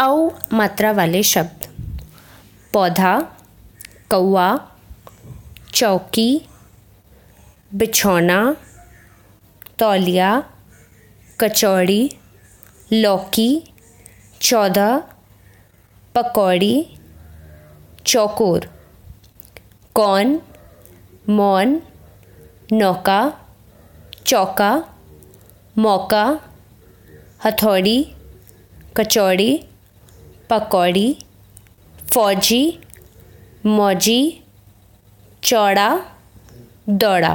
औ मात्रा वाले शब्द। पौधा कौआ चौकी, बिछौना, तौलिया, कचौड़ी, लौकी चौदह पकौड़ी, चौकोर। कौन, मौन, नौका, चौका, मौका, हथौड़ी, कचौड़ी पकौड़ी फौजी मौजी चौड़ा दौड़ा।